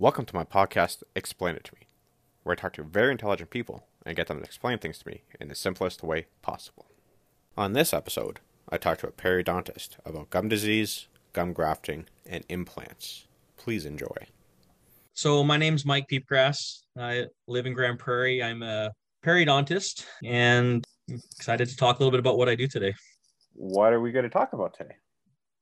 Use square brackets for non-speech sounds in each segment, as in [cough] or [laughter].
Welcome to my podcast, Explain It to Me, where I talk to very intelligent people and get them to explain things to me in the simplest way possible. On this episode, I talked to a periodontist about gum disease, gum grafting, and implants. Please enjoy. So my name's Mike Piepgrass. I live in Grande Prairie. I'm a periodontist and excited to talk a little bit about what I do today. What are we going to talk about today?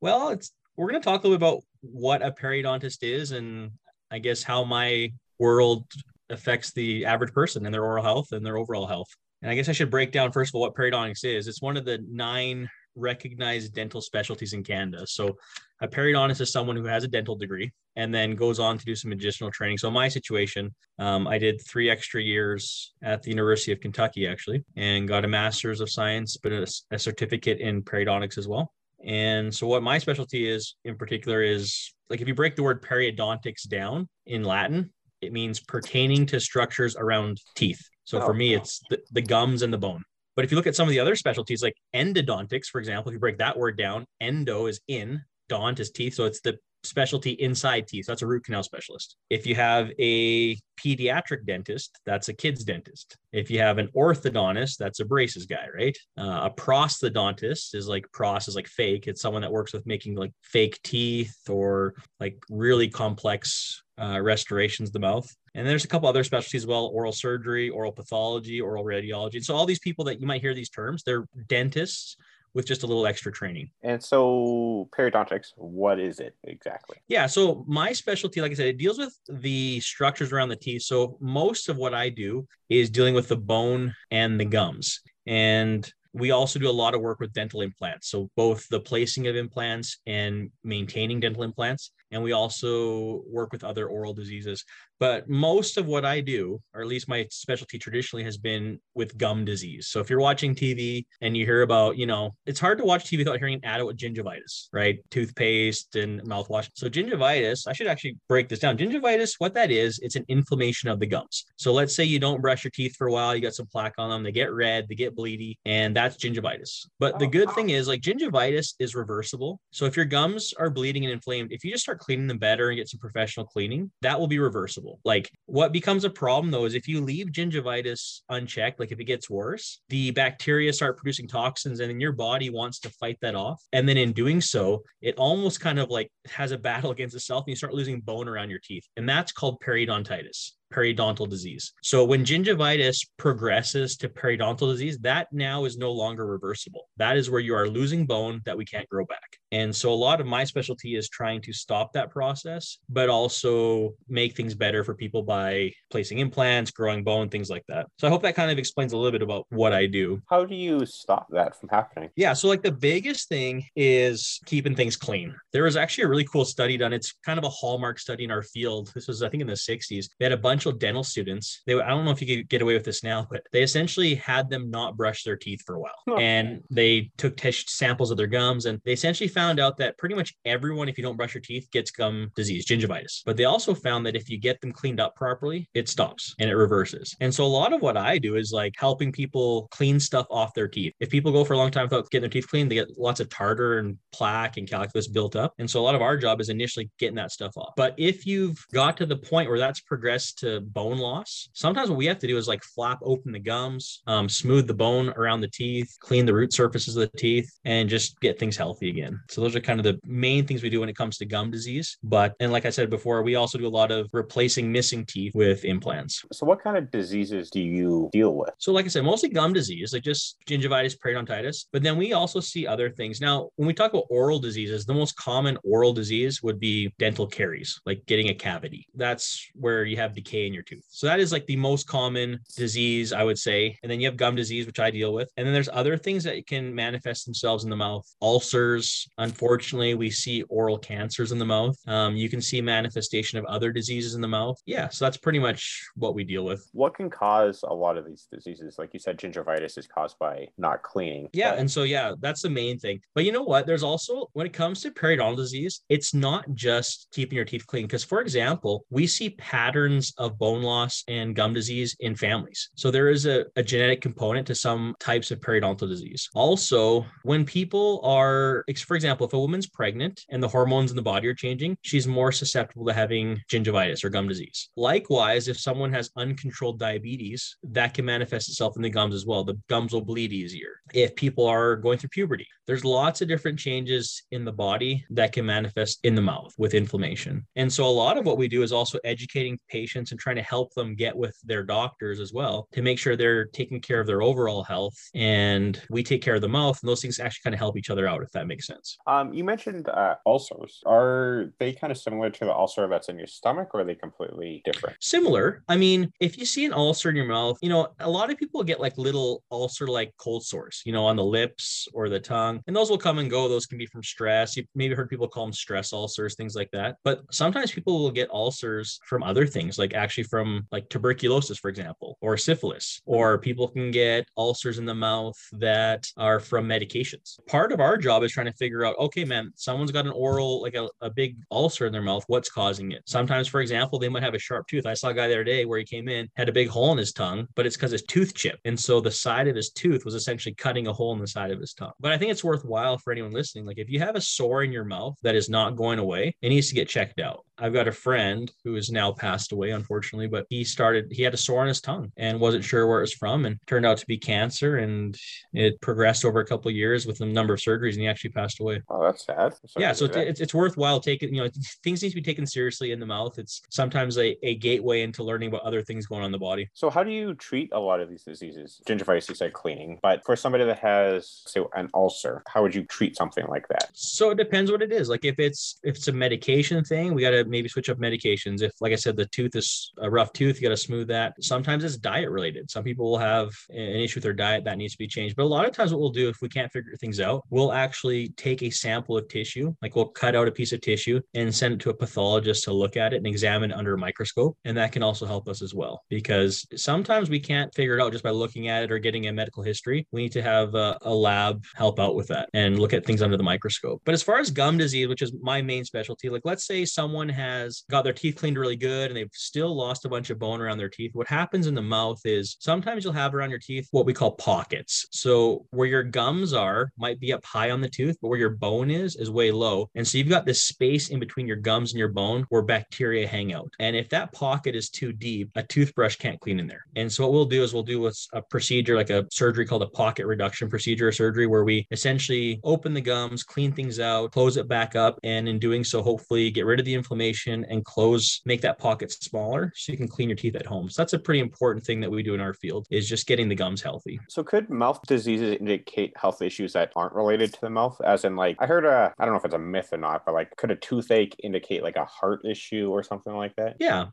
Well, it's we're going to talk a little bit about what a periodontist is and I guess how my world affects the average person and their oral health and their overall health. And I guess I should break down first of all what periodontics is. It's one of the nine recognized dental specialties in Canada. So a periodontist is someone who has a dental degree and then goes on to do some additional training. So my situation, um, I did three extra years at the University of Kentucky actually, and got a master's of science, but a, a certificate in periodontics as well. And so what my specialty is in particular is like if you break the word periodontics down in Latin, it means pertaining to structures around teeth. So oh, for me, it's the, the gums and the bone. But if you look at some of the other specialties like endodontics, for example, if you break that word down, endo is in, dont is teeth. So it's the specialty inside teeth. That's a root canal specialist. If you have a pediatric dentist, that's a kid's dentist. If you have an orthodontist, that's a braces guy, right? Uh, a prosthodontist is like pros is like fake. It's someone that works with making like fake teeth or like really complex uh, restorations of the mouth. And there's a couple other specialties as well oral surgery, oral pathology, oral radiology. And so, all these people that you might hear these terms, they're dentists with just a little extra training. And so, periodontics, what is it exactly? Yeah. So, my specialty, like I said, it deals with the structures around the teeth. So, most of what I do is dealing with the bone and the gums. And we also do a lot of work with dental implants. So, both the placing of implants and maintaining dental implants. And we also work with other oral diseases. But most of what I do, or at least my specialty traditionally, has been with gum disease. So if you're watching TV and you hear about, you know, it's hard to watch TV without hearing an with gingivitis, right? Toothpaste and mouthwash. So gingivitis, I should actually break this down. Gingivitis, what that is, it's an inflammation of the gums. So let's say you don't brush your teeth for a while, you got some plaque on them, they get red, they get bleedy, and that's gingivitis. But the good thing is, like, gingivitis is reversible. So if your gums are bleeding and inflamed, if you just start cleaning them better and get some professional cleaning, that will be reversible. Like what becomes a problem though is if you leave gingivitis unchecked, like if it gets worse, the bacteria start producing toxins and then your body wants to fight that off. And then in doing so, it almost kind of like has a battle [laughs] against itself and you start losing bone around your teeth. And that's called periodontitis periodontal disease. So when gingivitis progresses to periodontal disease, that now is no longer reversible. That is where you are losing bone that we can't grow back. And so a lot of my specialty is trying to stop that process, but also make things better for people by placing implants, growing bone, things like that. So I hope that kind of explains a little bit about what I do. How do you stop that from happening? Yeah. So, like, the biggest thing is keeping things clean. There was actually a really cool study done. It's kind of a hallmark study in our field. This was, I think, in the 60s. They had a bunch of dental students. They, I don't know if you could get away with this now, but they essentially had them not brush their teeth for a while. Oh. And they took test samples of their gums and they essentially found out that pretty much everyone, if you don't brush your teeth, gets gum disease, gingivitis. But they also found that if you get them cleaned up properly, it stops and it reverses. And so a lot of what I do is like helping people clean stuff off their teeth. If people go for a long time without getting their teeth cleaned, they get lots of tartar and plaque and calculus built up. And so a lot of our job is initially getting that stuff off. But if you've got to the point where that's progressed to bone loss, sometimes what we have to do is like flap open the gums, um, smooth the bone around the teeth, clean the root surfaces of the teeth, and just get things healthy again. So those are kind of the main things we do when it comes to gum disease. But, and like I said before, we also do a lot of replacing missing teeth with implants. So, what kind of diseases do you deal with? So, like I said, mostly gum disease, like just gingivitis, periodontitis. But then we also see other things. Now, when we talk about oral diseases, the most common oral disease would be dental caries, like getting a cavity. That's where you have decay in your tooth. So, that is like the most common disease, I would say. And then you have gum disease, which I deal with. And then there's other things that can manifest themselves in the mouth ulcers. Unfortunately, we see oral cancers in the mouth. Um, you can see manifestation of other diseases in the mouth. Yeah. So, that's pretty much what we deal with. What can cause a lot of these diseases? Like you said, gingivitis is caused by not cleaning. Yeah. But... And so, yeah, that's the main thing. But you know what? There's also, when it comes to periodontal disease, it's not just keeping your teeth clean. Because, for example, we see patterns of bone loss and gum disease in families. So, there is a, a genetic component to some types of periodontal disease. Also, when people are, for example, example, if a woman's pregnant and the hormones in the body are changing, she's more susceptible to having gingivitis or gum disease. Likewise, if someone has uncontrolled diabetes, that can manifest itself in the gums as well. The gums will bleed easier. If people are going through puberty, there's lots of different changes in the body that can manifest in the mouth with inflammation. And so a lot of what we do is also educating patients and trying to help them get with their doctors as well to make sure they're taking care of their overall health and we take care of the mouth and those things actually kind of help each other out if that makes sense. Um, you mentioned uh, ulcers. Are they kind of similar to the ulcer that's in your stomach or are they completely different? Similar. I mean, if you see an ulcer in your mouth, you know, a lot of people get like little ulcer like cold sores, you know, on the lips or the tongue, and those will come and go. Those can be from stress. You maybe heard people call them stress ulcers, things like that. But sometimes people will get ulcers from other things, like actually from like tuberculosis, for example, or syphilis, or mm-hmm. people can get ulcers in the mouth that are from medications. Part of our job is trying to figure out, okay, man, someone's got an oral, like a, a big ulcer in their mouth. What's causing it? Sometimes, for example, they might have a sharp tooth. I saw a guy the other day where he came in, had a big hole in his tongue, but it's because his tooth chipped. And so the side of his tooth was essentially cutting a hole in the side of his tongue. But I think it's worthwhile for anyone listening. Like if you have a sore in your mouth that is not going away, it needs to get checked out. I've got a friend who has now passed away, unfortunately, but he started, he had a sore on his tongue and wasn't sure where it was from and turned out to be cancer. And it progressed over a couple of years with a number of surgeries and he actually passed away. Oh, that's sad. Yeah. So it's, it's, it's, worthwhile taking, you know, things need to be taken seriously in the mouth. It's sometimes a, a gateway into learning about other things going on in the body. So, how do you treat a lot of these diseases? Gingivitis, you said cleaning, but for somebody that has, say, an ulcer, how would you treat something like that? So, it depends what it is. Like if it's, if it's a medication thing, we got to maybe switch up medications. If, like I said, the tooth is a rough tooth, you got to smooth that. Sometimes it's diet related. Some people will have an issue with their diet that needs to be changed. But a lot of times, what we'll do if we can't figure things out, we'll actually take a sample of tissue, like we'll cut out a piece of tissue and send it to a pathologist to look at it and examine under a microscope. And that can also help us as well, because sometimes we can't figure it out just by looking at it or getting a medical history. We need to have a, a lab help out with that and look at things under the microscope. But as far as gum disease, which is my main specialty, like let's say someone has got their teeth cleaned really good and they've still lost a bunch of bone around their teeth. What happens in the mouth is sometimes you'll have around your teeth what we call pockets. So where your gums are might be up high on the tooth, but where your bone is is way low. And so you've got this space in between your gums and your bone where bacteria hang out. And if that pocket is too deep, a toothbrush can't clean in there. And so what we'll do is we'll do a procedure like a surgery called a pocket reduction procedure or surgery where we essentially open the gums, clean things out, close it back up, and in doing so, hopefully get rid of the inflammation and close, make that pocket smaller so you can clean your teeth at home. So that's a pretty important thing that we do in our field is just getting the gums healthy. So could mouth diseases indicate health issues that aren't related to the mouth? As in like I heard a I don't know if it's a myth or not, but like could a toothache indicate like a heart issue or something like that? Yeah,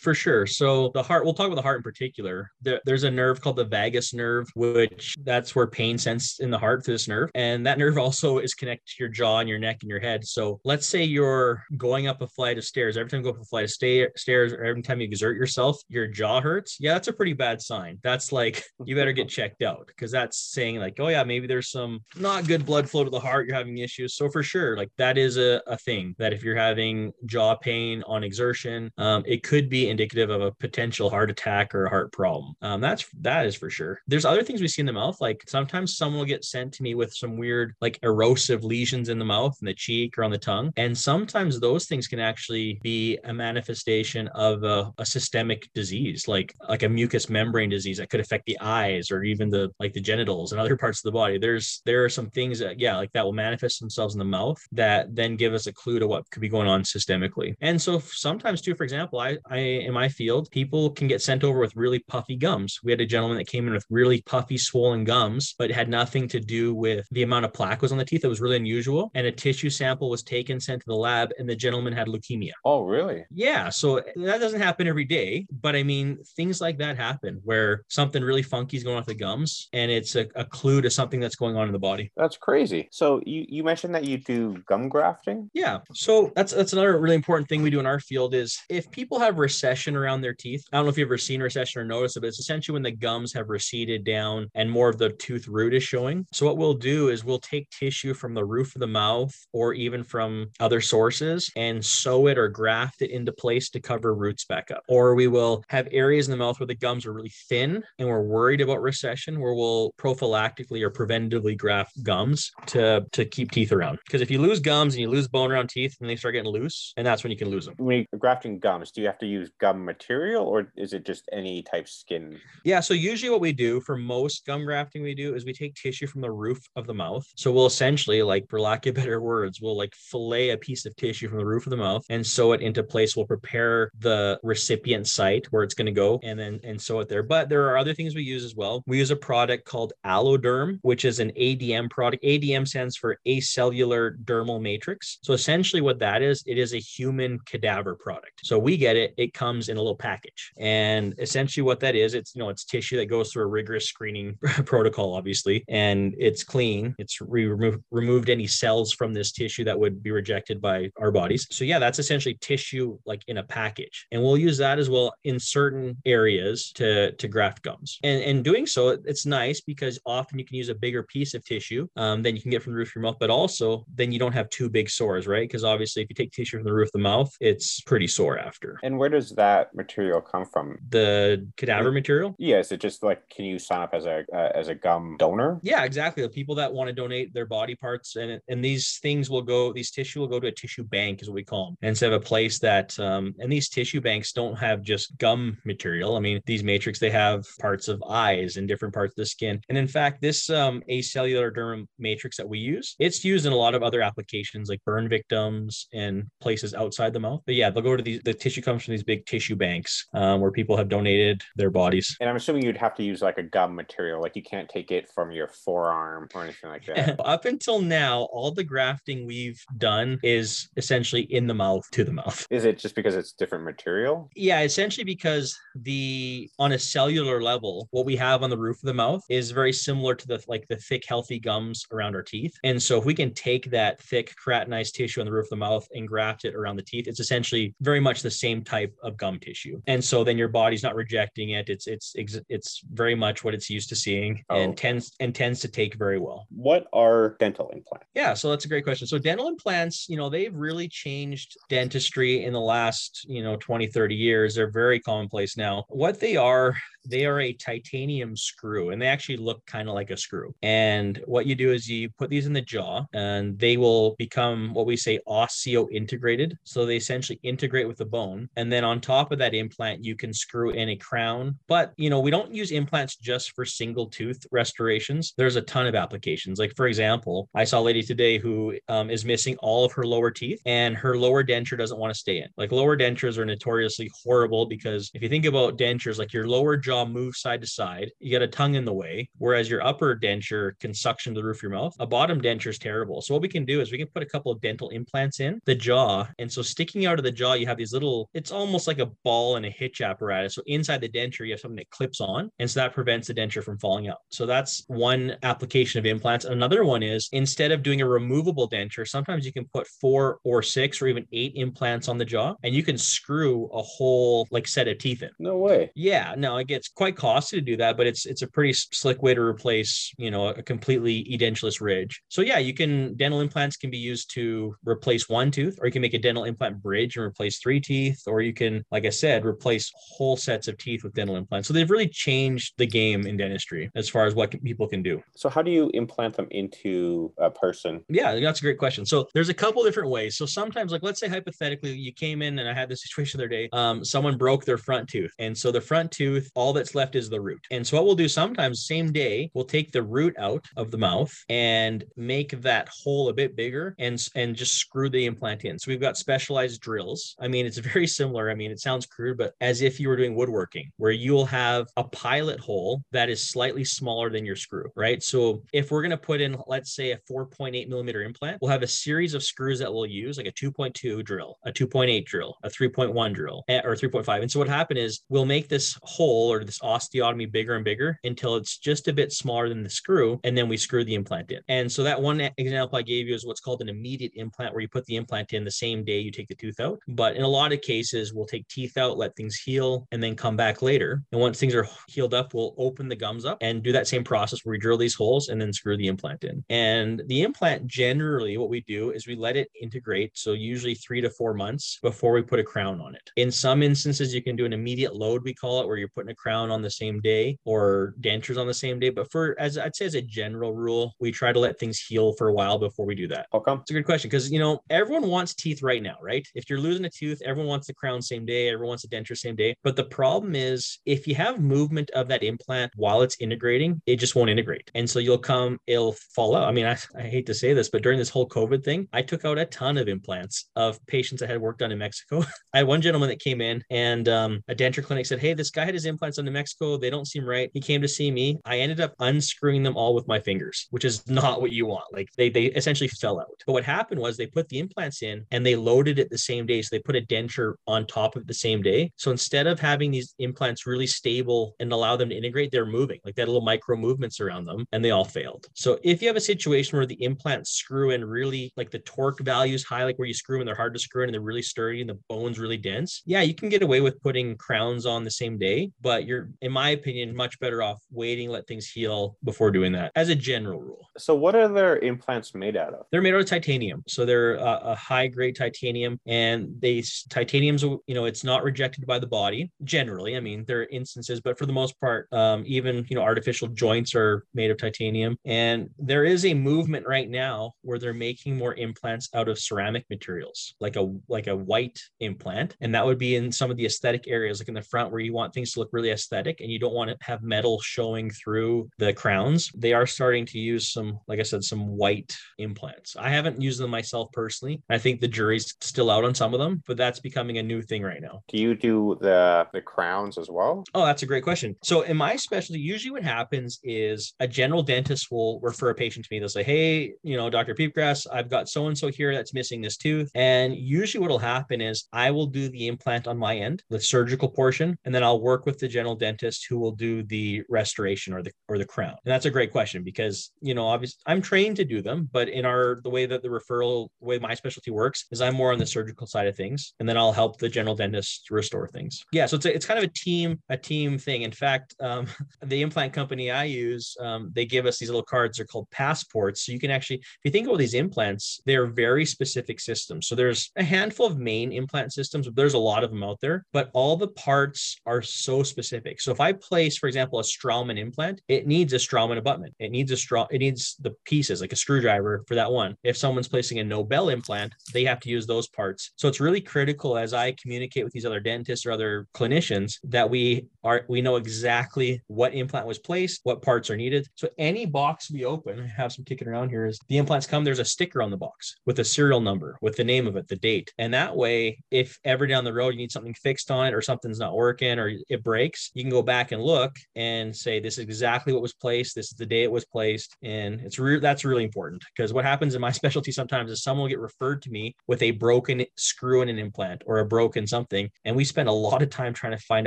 for sure. So the heart, we'll talk about the heart in particular. There, there's a nerve called the vagus nerve, which that's where pain sensed in the heart through this nerve. And that nerve [laughs] also is connected to your jaw and your neck and your head. So let's say you're going up a flight of stairs. Every time you go up a flight of sta- stairs or every time you exert yourself, your jaw hurts. Yeah, that's a pretty bad sign. That's like you better get checked out because that's saying like, oh yeah, maybe there's some not good blood flow to the heart. You're having issues. So for sure, like that is a, a thing that if you're having jaw pain on exertion, um, it could be indicative of a potential heart attack or a heart problem. Um, that's that is for sure. There's other things we see in the mouth. Like sometimes someone will get sent to me with some weird like erosive lesions in the mouth and the cheek or on the tongue, and sometimes those things can actually be a manifestation of a, a systemic disease, like like a mucous membrane disease that could affect the eyes or even the like the genitals and other [laughs] parts of the body. There's there are some things that yeah like that will manifest themselves in the mouth that then give us a clue to what could be going on systemically. And so sometimes too, for example, I I in my field people can get sent over with really puffy gums. We had a gentleman that came in with really puffy swollen gums, but had nothing to do with the amount of plaque was on the teeth. It was really unusual, and a tissue sample was taken sent to the lab, and the gentleman had leukemia. Oh, really? Yeah. So that doesn't happen every day, but I mean, things like that happen where something really funky is going with the gums and it's a, a clue to something that's going on in the body. That's crazy. So you, you mentioned that you do gum grafting? Yeah. So that's that's another really important thing we do in our field is if people have recession around their teeth, I don't know if you've ever seen recession or noticed it, but it's essentially when the gums have receded down and more of the tooth root is showing. So what we'll do is we'll take tissue from the roof of the mouth or even from other sources and sew it or graft it into place to cover roots back up. Or we will have areas in the mouth where the gums are really thin and we're worried about recession, where we'll prophylactically or preventatively graft gums to, to keep teeth around. Because if you lose gums and you lose bone around teeth, and they start getting loose, and that's when you can lose them. When you're grafting gums, do you have to use gum material or is it just any type skin? Yeah. So usually what we do for most gum grafting we do is we take tissue from the roof of the mouth. So we'll essentially, like for lack of [laughs] better words, we'll like fillet a piece of tissue from the roof of the mouth and sew it into place. We'll prepare the recipient site where it's going to go and then and sew it there. But there are other things we use as well. We use a product called Alloderm, which is an ADM product. ADM stands for acellular dermal matrix. So essentially what that is, it is a human cadaver product. So we get it, it comes in a little package. And essentially what that is, it's you know, it's tissue that goes through a rigorous screening [laughs] protocol, obviously, and it's clean. It's we remove, removed any cells from this tissue that would be rejected by our bodies. So yeah, that's essentially tissue like in a package. And we'll use that as well in certain areas to to graft gums. And and doing so, it's nice because often you can use a bigger piece of tissue um, than you can get from the roof of your mouth, but also then you don't have two big sores, right? Because obviously, if you take tissue from the roof of the mouth, it's pretty sore after. And where does that material come from? The cadaver material? Yeah, is it just like can you sign up as a uh, as a gum donor? Yeah, exactly. The people that want to donate their body parts and and these things will go, these tissue will go to a tissue bank, is what we call them, instead of a place that. Um, and these tissue banks don't have just gum material. I mean, these matrix they have parts of eyes and different parts of the skin. And in fact, this um, acellular derm matrix that we use, it's used in a lot of other applications like burn victims and places outside the mouth. But yeah, they'll go to these. The tissue comes from these big tissue banks um, where people have donated their bodies. And I'm assuming you'd have to use like a gum material, like you can't take it from your forearm or anything like that. [laughs] Up until now, all the grafting we've done is essentially in the mouth to the mouth. Is it just because it's different material? Yeah, essentially because the on a cellular level, what we have on the roof of the mouth is very similar to the like the thick, healthy gums around our teeth. And so if we can take that thick keratinized tissue on the roof of the mouth and graft it around the teeth, it's essentially very much the same type of gum tissue. And so then your body's not rejecting it. It's it's it's very much what it's used to seeing oh. and tends and tends to take very well. What are dental implants? Yeah, so that's a great question. So dental implants, you know, they've really changed dentistry in the last, you know, 20, 30 years. They're very commonplace now. What they are, they are a titanium screw and they actually look kind of like a screw. And what you do is you put these in the jaw and they will become what we say osteo integrated. So they essentially integrate with the bone. And then on top of that implant, you can screw in a crown. But, you know, we don't use implants just for single tooth restorations. There's a ton of applications. Like, for example, I saw a lady today who um, is missing all of her lower teeth and her lower denture doesn't want to stay in. Like, lower dentures are notoriously horrible because if you think about dentures, like your lower jaw jaw moves side to side. You get a tongue in the way, whereas your upper denture can suction to the roof of your mouth. A bottom denture is terrible. So what we can do is we can put a couple of dental implants in the jaw. And so sticking out of the jaw, you have these little, it's almost like a ball and a hitch apparatus. So inside the denture, you have something that clips on. And so that prevents the denture from falling out. So that's one application of implants. Another one is instead of doing a removable denture, sometimes you can put four or six or even eight implants on the jaw and you can screw a whole like set of teeth in. No way. Yeah. No, it gets it's quite costly to do that, but it's it's a pretty slick way to replace, you know, a completely edentulous ridge. So yeah, you can dental implants can be used to replace one tooth, or you can make a dental implant bridge and replace three teeth, or you can, like I said, replace whole sets of teeth with dental implants. So they've really changed the game in dentistry as far as what people can do. So how do you implant them into a person? Yeah, that's a great question. So there's a couple different ways. So sometimes, like let's say hypothetically, you came in and I had this [laughs] situation the other day. Um, someone broke their front tooth, and so the front tooth, all that's left is the root. And so what we'll do sometimes same day, we'll take the root out of the mouth and make that hole a bit bigger and and just screw the implant in. So we've got specialized drills. I mean, it's [laughs] very similar. I mean, it sounds crude, but as if you were doing woodworking, where you'll have a pilot hole that is slightly smaller than your screw, right? So if we're going to put in, let's say, a 4.8 millimeter implant, we'll have a series of screws that we'll use, like a 2.2 drill, a 2.8 drill, a 3.1 drill, eh, or 3.5. And so what happened is we'll make this hole or this osteotomy bigger and bigger until it's just a bit smaller than the screw. And then we screw the implant in. And so that one example I gave you is what's called an immediate implant, where you put the implant in the same day you take the tooth out. But in a lot of cases, we'll take teeth out, let things heal, and then come back later. And once things are healed up, we'll open the gums up and do that same process where we drill these holes and then screw the implant in. And the implant generally, what we do is we let it integrate. So usually three to four months before we put a crown on it. In some instances, you can do an immediate load, we call it, where you're putting a crown crown on the same day or dentures on the same day. But for as I'd say as a general rule, we try to let things heal for a while before we do that. How come? It's a good question because you know everyone wants teeth right now, right? If you're losing a tooth, everyone wants the crown same day, everyone wants a denture same day. But the problem is if you have movement of that implant while it's integrating, it just won't integrate. And so you'll come, it'll fall out. I mean, I, I hate to say this, but during this whole COVID thing, I took out a ton of implants of patients that had work done in Mexico. [laughs] I had one gentleman that came in and um, a denture clinic said, Hey, this guy had his implants done in Mexico. They don't seem right. He came to see me. I ended up unscrewing them all with my fingers, which is not what you want. Like they, they essentially fell out. But what happened was they put the implants in and they loaded it the same day. So they put a denture on top of the same day. So instead of having these implants really stable and allow them to integrate, they're moving like they had little micro movements around them and they all failed. So if you have a situation where the implants screw in really like the torque value is high, like where you screw and they're hard to screw in and they're really sturdy and the bone's really dense, yeah, you can get away with putting crowns on the same day, but you're, in my opinion, much better off waiting, let things heal before doing that as a general rule. So, what are their implants made out of? They're made out of titanium. So they're a, a high grade titanium and they titanium's, you know, it's not rejected by the body generally. I mean, there are instances, but for the most part, um, even, you know, artificial joints are made of titanium. And there is a movement right now where they're making more implants out of ceramic materials, like a, like a white implant. And that would be in some of the aesthetic areas, like in the front where you want things to look really aesthetic and you don't want to have metal showing through the crowns. They are starting to use some, like I said, some white implants. I haven't used them myself personally. I think the jury's still out on some of them, but that's becoming a new thing right now. Do you do the the crowns as well? Oh, that's a great question. So in my specialty, usually what happens is a general dentist will refer a patient to me. They'll say, Hey, you know, Dr. Piepgrass, I've got so and so here that's missing this tooth. And usually what'll happen is I will do the implant on my end, the surgical portion, and then I'll work with the general dentist who will do the restoration or the or the crown. And that's a great question because, you know, obviously I'm trained to do them, but in our the way that the referral way my specialty works is I'm more on the surgical side of things and then I'll help the general dentist restore things. Yeah, so it's a, it's kind of a team a team thing. In fact, um, [laughs] the implant company I use, um, they give us these little cards. They're called passports. So you can actually, if you think about these implants, they're very specific systems. So there's a handful of main implant systems. There's a lot of them out there, but all the parts are so specific. So if I place, for example, a Straumann implant, it needs a Straumann abutment. It needs a straw. It needs the pieces like a screwdriver for that one. If someone's placing a Nobel implant, they have to use those parts. So it's really critical as I communicate with these other dentists or other clinicians that we are we know exactly what implant was placed, what parts are needed. So any box we open, I have some kicking around here is the implants come, there's a sticker on the box with a serial number, with the name of it, the date. And that way, if ever down the road you need something fixed on it or something's not working or it breaks, you can go back and look and say, this is exactly what was placed. This is the day it was placed. And it's re- that's really important because what happens in my [laughs] specialty sometimes is someone will get referred to me with a broken screw in an implant or a broken something. And we spend a lot of time trying to find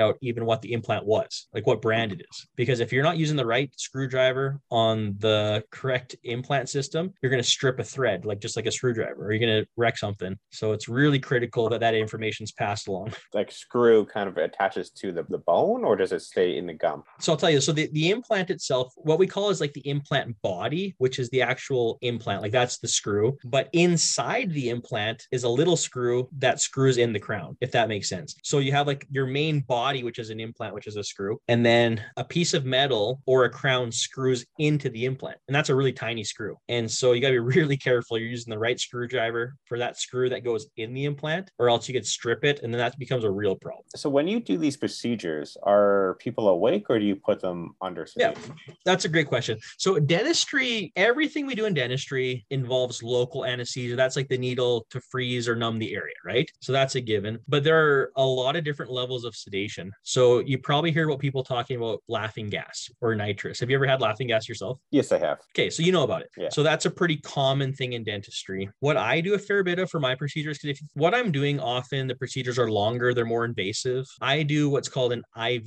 out even what the implant was, like what brand it is. Because if you're not using the right screwdriver on the correct implant system, you're going to strip a thread, like just like a screwdriver, or you're going to wreck something. So it's really critical that that information is passed along. Like screw kind of attaches to the, the bone or does it stay in the gum? So I'll tell you, so the, the implant itself, what we call is like the implant body, which is the actual implant, like that's the screw. But inside the implant is a little screw that screws in the crown, if that makes sense. So you have like your main body, which is an implant, which is a screw, and then a piece of metal or a crown screws into the implant. And that's a really tiny screw. And so you got to be [laughs] really careful. You're using the right screwdriver for that screw that goes in the implant, or else you could strip it and then that becomes a real problem. So when you do these procedures, are people awake or do you put them under sedation? Yeah, that's a great question. So dentistry, everything we do in dentistry involves local anesthesia. That's like the needle to freeze or numb the area, right? So that's a given. But there are a lot of different levels of sedation. So you probably hear about people talking about laughing gas or nitrous. Have you ever had laughing gas yourself? Yes, I have. Okay, so you know about it. Yeah. So that's a pretty common thing in dentistry. What I do a fair bit of for my procedures, because if what I'm doing often, the procedures are longer, they're more invasive. I do what's called an IV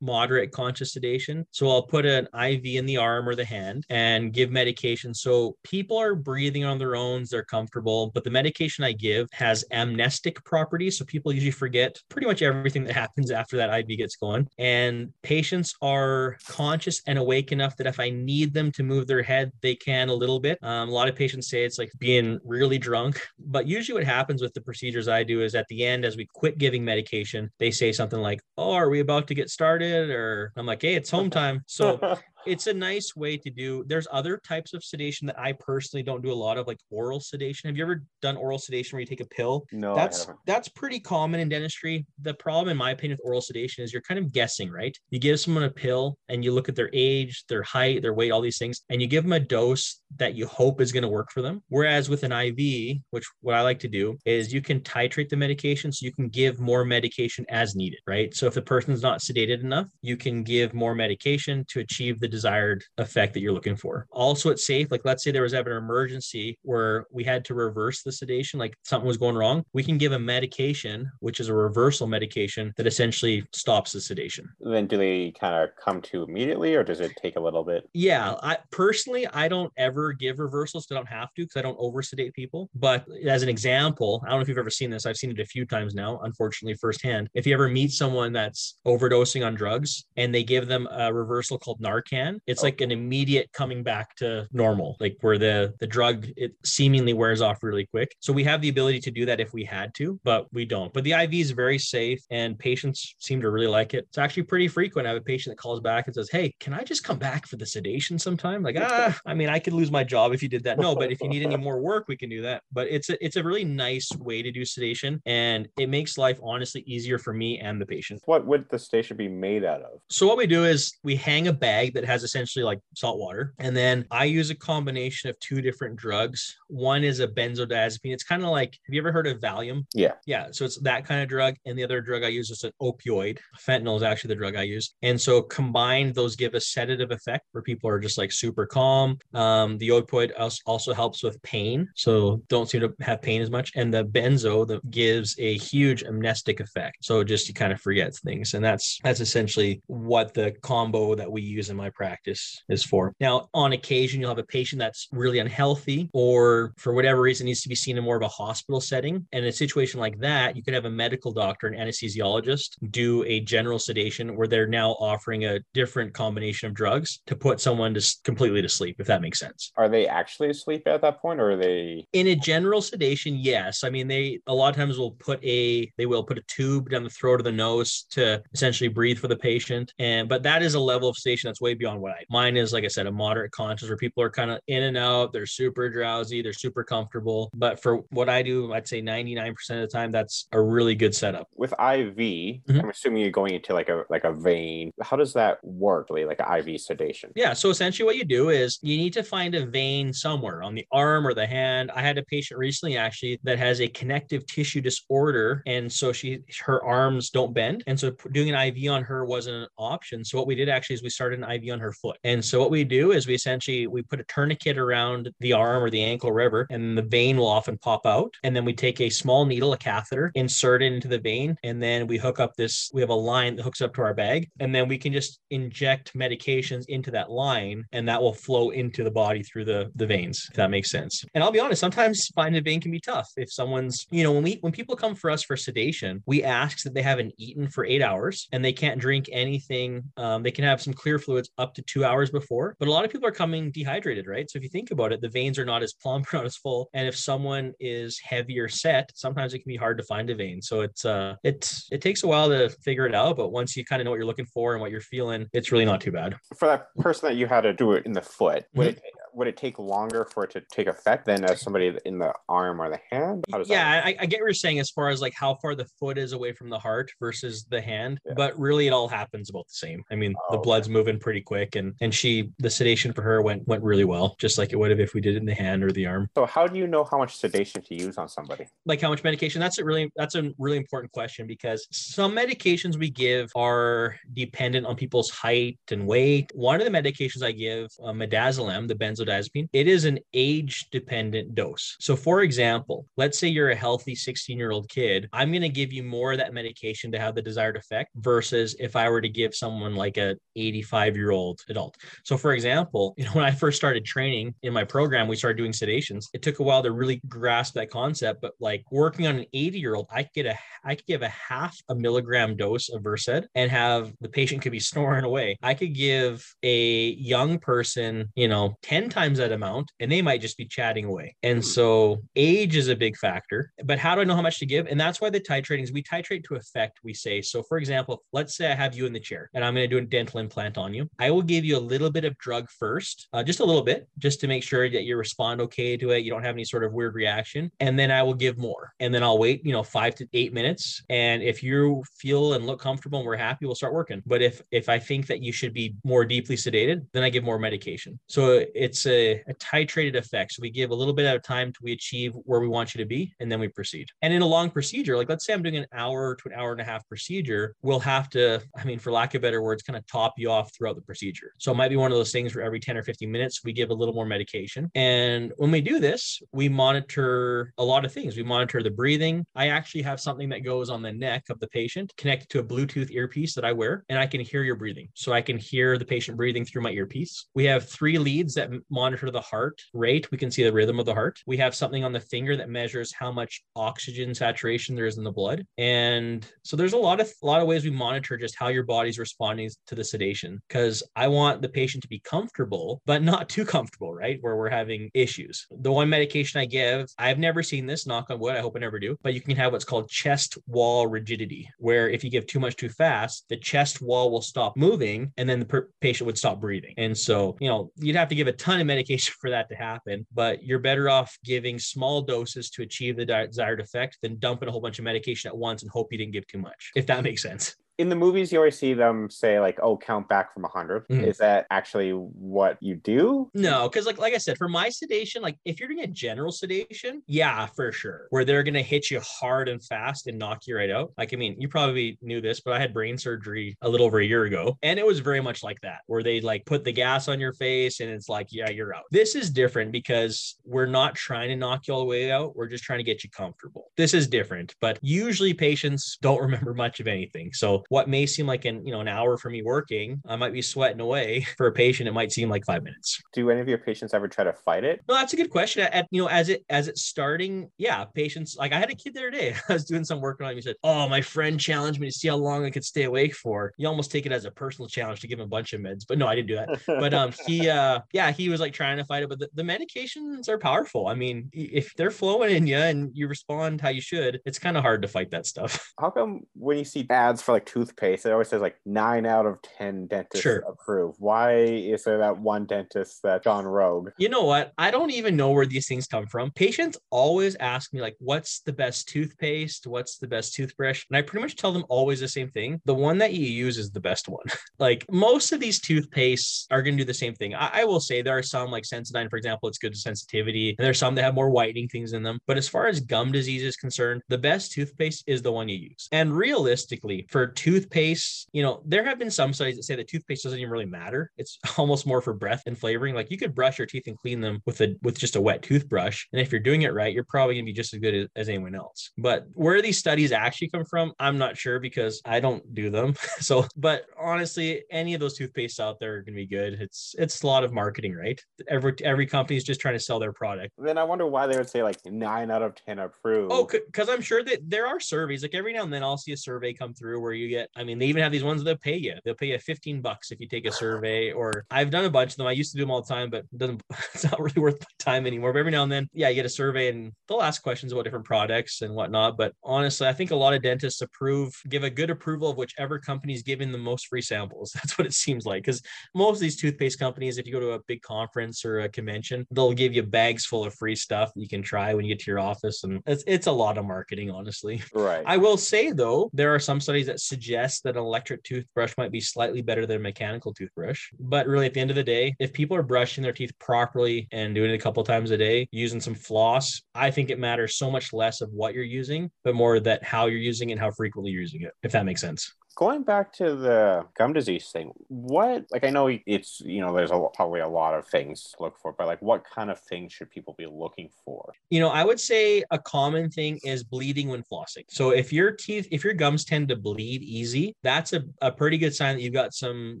moderate conscious sedation. So I'll put an IV in the arm or the hand and give medication. So people are breathing on their own, they're comfortable, but the medication I give has amnestic properties. So people usually forget pretty much everything that [laughs] happens after that IV gets going. And patients are conscious and awake enough that if I need them to move their head, they can a little bit. Um, a lot of patients say it's like being really drunk, but usually what happens with the procedures I do is at the end, as we quit giving medication, they say something like, Oh, are we about to get started or i'm like hey it's home [laughs] time. So it's a nice way to do there's other types of sedation that i personally don't do a lot of like oral sedation. Have you ever done oral sedation where you take a pill? No, that's that's pretty common in dentistry. The problem in my opinion with oral sedation is you're kind of guessing right? You give someone a pill and you look at their age their height their weight all these things and you give them a dose that you hope is going to work for them whereas with an iv which what i like to do is you can titrate the medication so you can give more medication as needed right so if the person's not sedated enough you can give more medication to achieve the desired effect that you're looking for. Also, it's safe. Like, let's say there was ever an emergency where we had to reverse the sedation, like something was going wrong. We can give a medication, which is a reversal medication that essentially stops the sedation. Then, do they kind of come to immediately, or does it take a little bit? Yeah, I personally, I don't ever give reversals. I don't have to because I don't over sedate people. But as an example, I don't know if you've ever seen this. I've seen it a few times now, unfortunately, firsthand. If you ever meet someone that's overdosing on drugs and they give them a reversal called Narcan can. It's like an immediate coming back to normal, like where the the drug it seemingly wears off really quick. So we have the ability to do that if we had to, but we don't. But the IV is very safe, and patients seem to really like it. It's actually pretty frequent. I have a patient that calls back and says, "Hey, can I just come back for the sedation sometime?" Like, ah, I mean, I could lose my job if you did that. No, but if you need any [laughs] more work, we can do that. But it's a it's a really nice way to do sedation, and it makes life honestly easier for me and the patient. What would the station be made out of? So what we do is we hang a bag that has has essentially like salt water. And then I use a combination of two different drugs. One is a benzodiazepine. It's kind of like, have you ever heard of Valium? Yeah. Yeah. So it's that kind of drug. And the other drug I use is an opioid. Fentanyl is actually the drug I use. And so combined, those give a sedative effect where people are just like super calm. Um, Um, the opioid also helps with pain. So don't seem to have pain as much. And the benzo that gives a huge amnestic effect. So just you kind of forget things. And that's that's essentially what the combo that we use in my practice is for. Now, on occasion, you'll have a patient that's really unhealthy or for whatever reason needs to be seen in more of a hospital setting. And in a situation like that, you could have a medical doctor, an anesthesiologist, do a general sedation where they're now offering a different combination of drugs to put someone to completely to sleep, if that makes sense. Are they actually asleep at that point or are they in a general sedation? Yes. I mean, they a lot of times will put a they will put a tube down the throat or the nose to essentially breathe for the patient. And but that is a level of sedation that's way beyond what I mine is like I said, a moderate conscious where people are kind of in and out, they're super drowsy, they're super comfortable. But for what I do, I'd say 99% of the time that's a really good setup. With IV, mm-hmm. I'm assuming you're going into like a like a vein. How does that work, really, like IV sedation? Yeah. So essentially what you do is you need to find a vein somewhere on the arm or the hand. I had a patient recently actually that has a connective tissue disorder. And so she her arms don't bend. And so doing an IV on her wasn't an option. So what we did actually is we started an IV on her foot. And so what we do is we essentially we put a tourniquet around the arm or the ankle or wherever, and the vein will often pop out. And then we take a small needle, a catheter, insert it into the vein, and then we hook up this. We have a line that hooks up to our bag, and then we can just inject medications into that line, and that will flow into the body through the the veins. If that makes sense. And I'll be honest, sometimes finding a vein can be tough. If someone's, you know, when we when people come for us for sedation, we ask that they haven't eaten for eight hours and they can't drink anything. Um, they can have some clear fluids up to two hours before. But a lot of people are coming dehydrated, right? So if you think about it, the veins are not as plump, [laughs] not as full. And if someone is heavier set, sometimes it can be hard to find a vein. So it's uh it's it takes a while to figure it out, but once you kind of know what you're looking for and what you're feeling, it's really not too bad. For that person that you had to do it in the foot, mm-hmm. would it would it take longer for it to take effect than as somebody in the arm or the hand? yeah, I, I, get what you're saying as far as like how far the foot is away from the heart versus the hand, yeah. but really it all happens about the same. I mean, oh, the blood's okay. moving pretty quick, and and she the sedation for her went went really well, just like it would have if we did it in the hand or the arm. So how do you know how much sedation to use on somebody? Like how much medication? That's a really that's a really important question because some medications we give are dependent on people's height and weight. One of the medications I give, uh, midazolam, the benzo benzodiazepine, it is an age dependent dose. So, for example, let's say you're a healthy 16 year old kid, I'm going to give you more of that medication to have the desired effect versus if I were to give someone like a 85 year old adult. So, for example, you know, [laughs] when I first started training in my program, we started doing sedations. It took a while to really grasp that concept, but like working on an 80 year old, I could get a I could give a half a milligram dose of Versed and have the patient could be [laughs] snoring away. I could give a young person, you know, 10 times that amount and they might just be chatting away. And Hmm. so age is a big factor. But how do I know how much to give? And that's why the titrating is we titrate to effect, we say. So for example, let's say I have you in the chair and I'm going to do a dental implant on you. I will give you a little bit of drug first, uh, just a little bit, just to make sure that you respond okay to it. You don't have any sort of weird reaction. And then I will give more. And then I'll wait, you know, five to eight minutes. And if you feel and look comfortable and we're happy, we'll start working. But if if I think that you should be more deeply sedated, then I give more medication. So it's a, a titrated effect. So we give a little bit at a time till we achieve where we want you to be, and then we proceed. And in a long procedure, like let's say I'm doing an hour to an hour and a half procedure, we'll have to, I mean, for lack of better words, kind of top you off throughout the procedure. So it might be one of those things where every 10 or 15 minutes we give a little more medication. And when we do this, we monitor a lot of things. We monitor the breathing. I actually have something that goes on the neck of the patient connected to a Bluetooth earpiece that I wear, and I can hear your breathing. So I can hear the patient breathing through my earpiece. We have three leads that monitor the heart rate. We can see the rhythm of the heart. We have something on the finger that measures how much oxygen saturation there is in the blood. And so there's a lot of a lot of ways we monitor just how your body's responding to the sedation because I want the patient to be comfortable, but not too comfortable, right? Where we're having issues. The one medication I give, I've never seen this, knock on wood, I hope I never do, but you can have what's called chest wall rigidity, where if you give too much too fast, the chest wall will stop moving and then the per- patient would stop breathing. And so, you know, you'd have to give a ton of medication for that to happen, but you're better off giving small doses to achieve the desired effect than dumping a whole bunch of medication at once and hope you didn't give too much, if that makes sense. In the movies you always see them say like oh count back from 100 Mhm. is that actually what you do No, because like like I said, for my sedation, like if you're doing a general sedation, yeah, for sure, where they're gonna hit you hard and fast and knock you right out. Like I mean, you probably knew this, but I had brain surgery a little over a year ago, and it was very much like that, where they like put the gas on your face and it's like, yeah, you're out. This is different because we're not trying to knock you all the way out. We're just trying to get you comfortable. This is different, but usually patients don't [laughs] remember much of anything. So what may seem like an you know an hour for me working, I might be sweating away. [laughs] For a patient, it might seem like five minutes. do any of your patients ever try to fight it No, that's a good question. At you know, as it as it's starting, yeah, patients like I had a kid the other day. [laughs] I was doing some work on him. He said, "Oh, my friend challenged me to see how long I could stay awake for." You almost take it as a personal challenge to give him a bunch of meds, but no, I didn't do that. But um, [laughs] he uh, yeah, he was like trying to fight it. But the, the medications are powerful. I mean, if they're flowing in you and you respond how you should, it's kind of hard to fight that stuff. how come when you see ads for like toothpaste it always says like nine out of ten dentists Sure. approve why is there that one dentist that's gone rogue You know what? I don't even know where these things come from. Patients always ask me, like, what's the best toothpaste? What's the best toothbrush? And I pretty much tell them always the same thing. The one that you use is the best one. [laughs] like, most of these toothpastes are going to do the same thing. I, I will say there are some, like Sensodyne, for example, it's good to sensitivity. And there's some that have more whitening things in them. But as far as gum disease is concerned, the best toothpaste is the one you use. And realistically, for toothpaste, you know, there have been some studies that say that toothpaste doesn't even really matter. It's [laughs] almost more for breath and flavoring. Like you could brush your teeth and clean them with a with just a wet toothbrush. And if you're doing it right, you're probably gonna be just as good as, as anyone else. But where these studies actually come from, I'm not sure because I don't do them. [laughs] so, but honestly, any of those toothpastes out there are gonna be good. It's it's a lot of marketing, right? Every every company is just trying to sell their product. then i wonder why they would say like nine out of ten approve Oh, because I'm sure that there are surveys. Like every now and then, I'll see a survey come through where you get. I mean, they even have these ones that pay you. They'll pay you 15 bucks if you take a survey. Or I've done a bunch of them. I used to do them all the time, but it doesn't. [laughs] It's not really worth my time anymore. But every now and then, yeah, you get a survey and they'll ask questions about different products and whatnot. But honestly, I think a lot of dentists approve, give a good approval of whichever company's giving the most free samples. [laughs] That's what it seems like. Because most of these toothpaste companies, if you go to a big conference or a convention, they'll give you bags full of free stuff that you can try when you get to your office. And it's, it's a lot of marketing, honestly. right I will say, though, there are some studies that suggest that an electric toothbrush might be slightly better than a mechanical toothbrush. But really, at the end of the day, if people are brushing their teeth properly and doing it a couple times a day, using some floss, I think it matters so much less of what you're using, but more that how you're using it and how frequently you're using it, if that makes sense. Going back to the gum disease thing what like i know it's you know there's a, probably a lot of things to look for but like what kind of things should people be looking for You know, I would say a common thing is bleeding when flossing. So if your teeth, if your gums tend to bleed easy, that's a, a pretty good sign that you've got some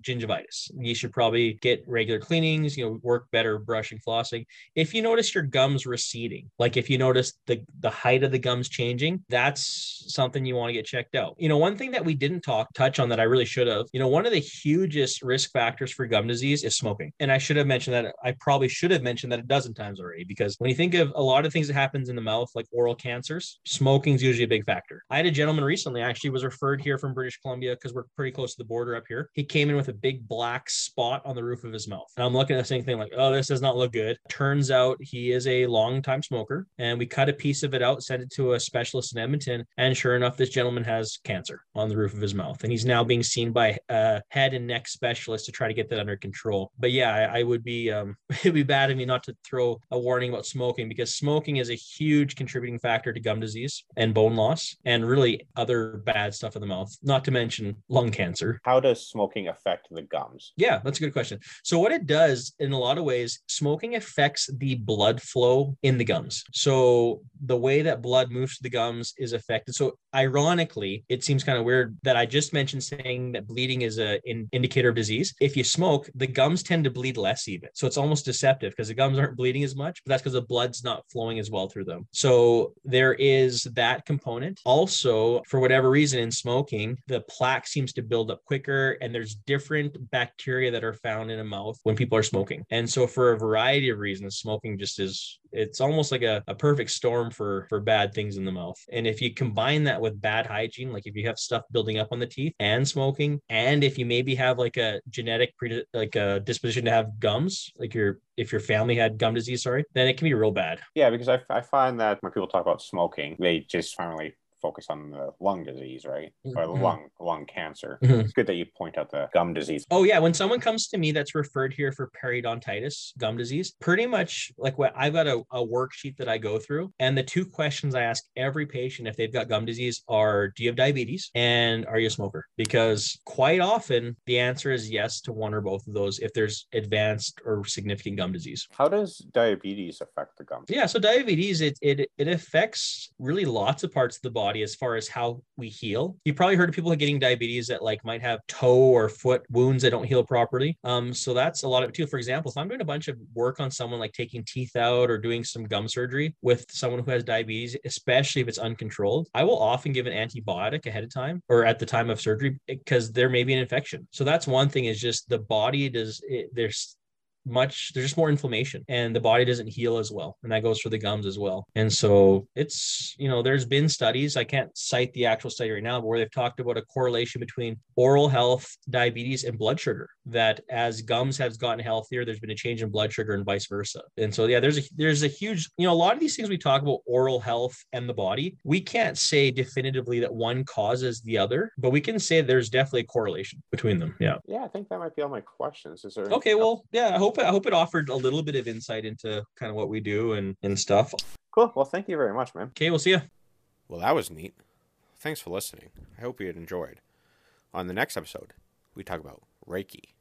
gingivitis. You should probably get regular cleanings, you know, work better brushing, flossing. If you notice your gums receding, like if you notice the, the height of the gums changing, that's something you want to get checked out. You know, one thing that we didn't talk talk touch on that I really should have. You know, one of the hugest risk factors for gum disease is smoking. And I should have mentioned that I probably should have mentioned that a dozen times already because when you think of a lot of things that happens in the mouth like oral cancers, smoking is usually a big factor. I had a gentleman recently actually was referred here from British Columbia because we're pretty close to the border up here. He came in with a big black spot on the roof of his mouth. And I'm looking at the same thing like, oh, this does not look good. Turns out he is a long time smoker and we cut a piece of it out, sent it to a specialist in Edmonton. And sure enough, this gentleman has cancer on the roof of his mouth. And he's now being seen by a head and neck specialist to try to get that under control. But yeah, I, I would be, um, [laughs] it'd be bad of me not to throw a warning about smoking because smoking is a huge contributing factor to gum disease and bone loss and really other bad stuff in the mouth, not to mention lung cancer. How does smoking affect the gums? Yeah, that's a good question. So, what it does in a lot of ways, smoking affects the blood flow in the gums. So, the way that blood moves to the gums is affected. So, ironically, it seems kind of weird that I just mentioned saying that bleeding is a in indicator of disease. If you smoke, the gums tend to bleed less even. So, it's almost deceptive because the gums aren't bleeding as much, but that's because the blood's not flowing as well through them. So, there is that component. Also, for whatever reason in smoking, the plaque seems to build up quicker and there's different bacteria that are found in a mouth when people are smoking. And so for a variety of reasons, smoking just is it's almost like a, a perfect storm for for bad things in the mouth. And if you combine that with bad hygiene, like if you have stuff building up on the teeth and smoking, and if you maybe have like a genetic pre- like a disposition to have gums, like your if your family had gum disease, sorry, then it can be real bad. Yeah, because I, I find that when people talk about smoking, they just finally focus on the lung disease, right? Or Mhm. lung lung cancer. Mhm. It's good that you point out the gum disease. Oh yeah, when someone comes to me that's referred here for periodontitis, gum disease, pretty much like what I've got a, a worksheet that I go through, and the two questions I ask every patient if they've got gum disease are, do you have diabetes and are you a smoker? Because quite often the answer is yes to one or both of those if there's advanced or significant gum disease. How does diabetes affect the gum? Yeah, so diabetes it it it affects really lots of parts of the body as far as how we heal. You probably heard of people getting diabetes that like might have toe or foot wounds that don't heal properly. Um, so that's a lot of it too. For example, if I'm doing a bunch of work on someone like taking teeth out or doing some gum surgery with someone who has diabetes, especially if it's uncontrolled, I will often give an antibiotic ahead of time or at the time of surgery because there may be an infection. So that's one thing is just the body does it, there's much there's just more inflammation and the body doesn't heal as well. And that goes for the gums as well. And so it's you know there's been studies i can't cite the actual study right now but where they've talked about a correlation between oral health diabetes and blood sugar that as gums has gotten healthier there's been a change in blood sugar and vice versa. And so yeah there's a there's a huge you know a lot of these things we talk about oral health and the body we can't say definitively that one causes the other but we can say there's definitely a correlation between them. Yeah. Yeah, I think that might be all my questions. Is there Okay, else? well, yeah, I hope I hope it offered a little bit of insight into kind of what we do and and stuff. cool. Well, thank you very much, man. Okay, we'll see you. Well, that was neat. Thanks for listening. I hope you had enjoyed. On the next episode, we talk about Reiki.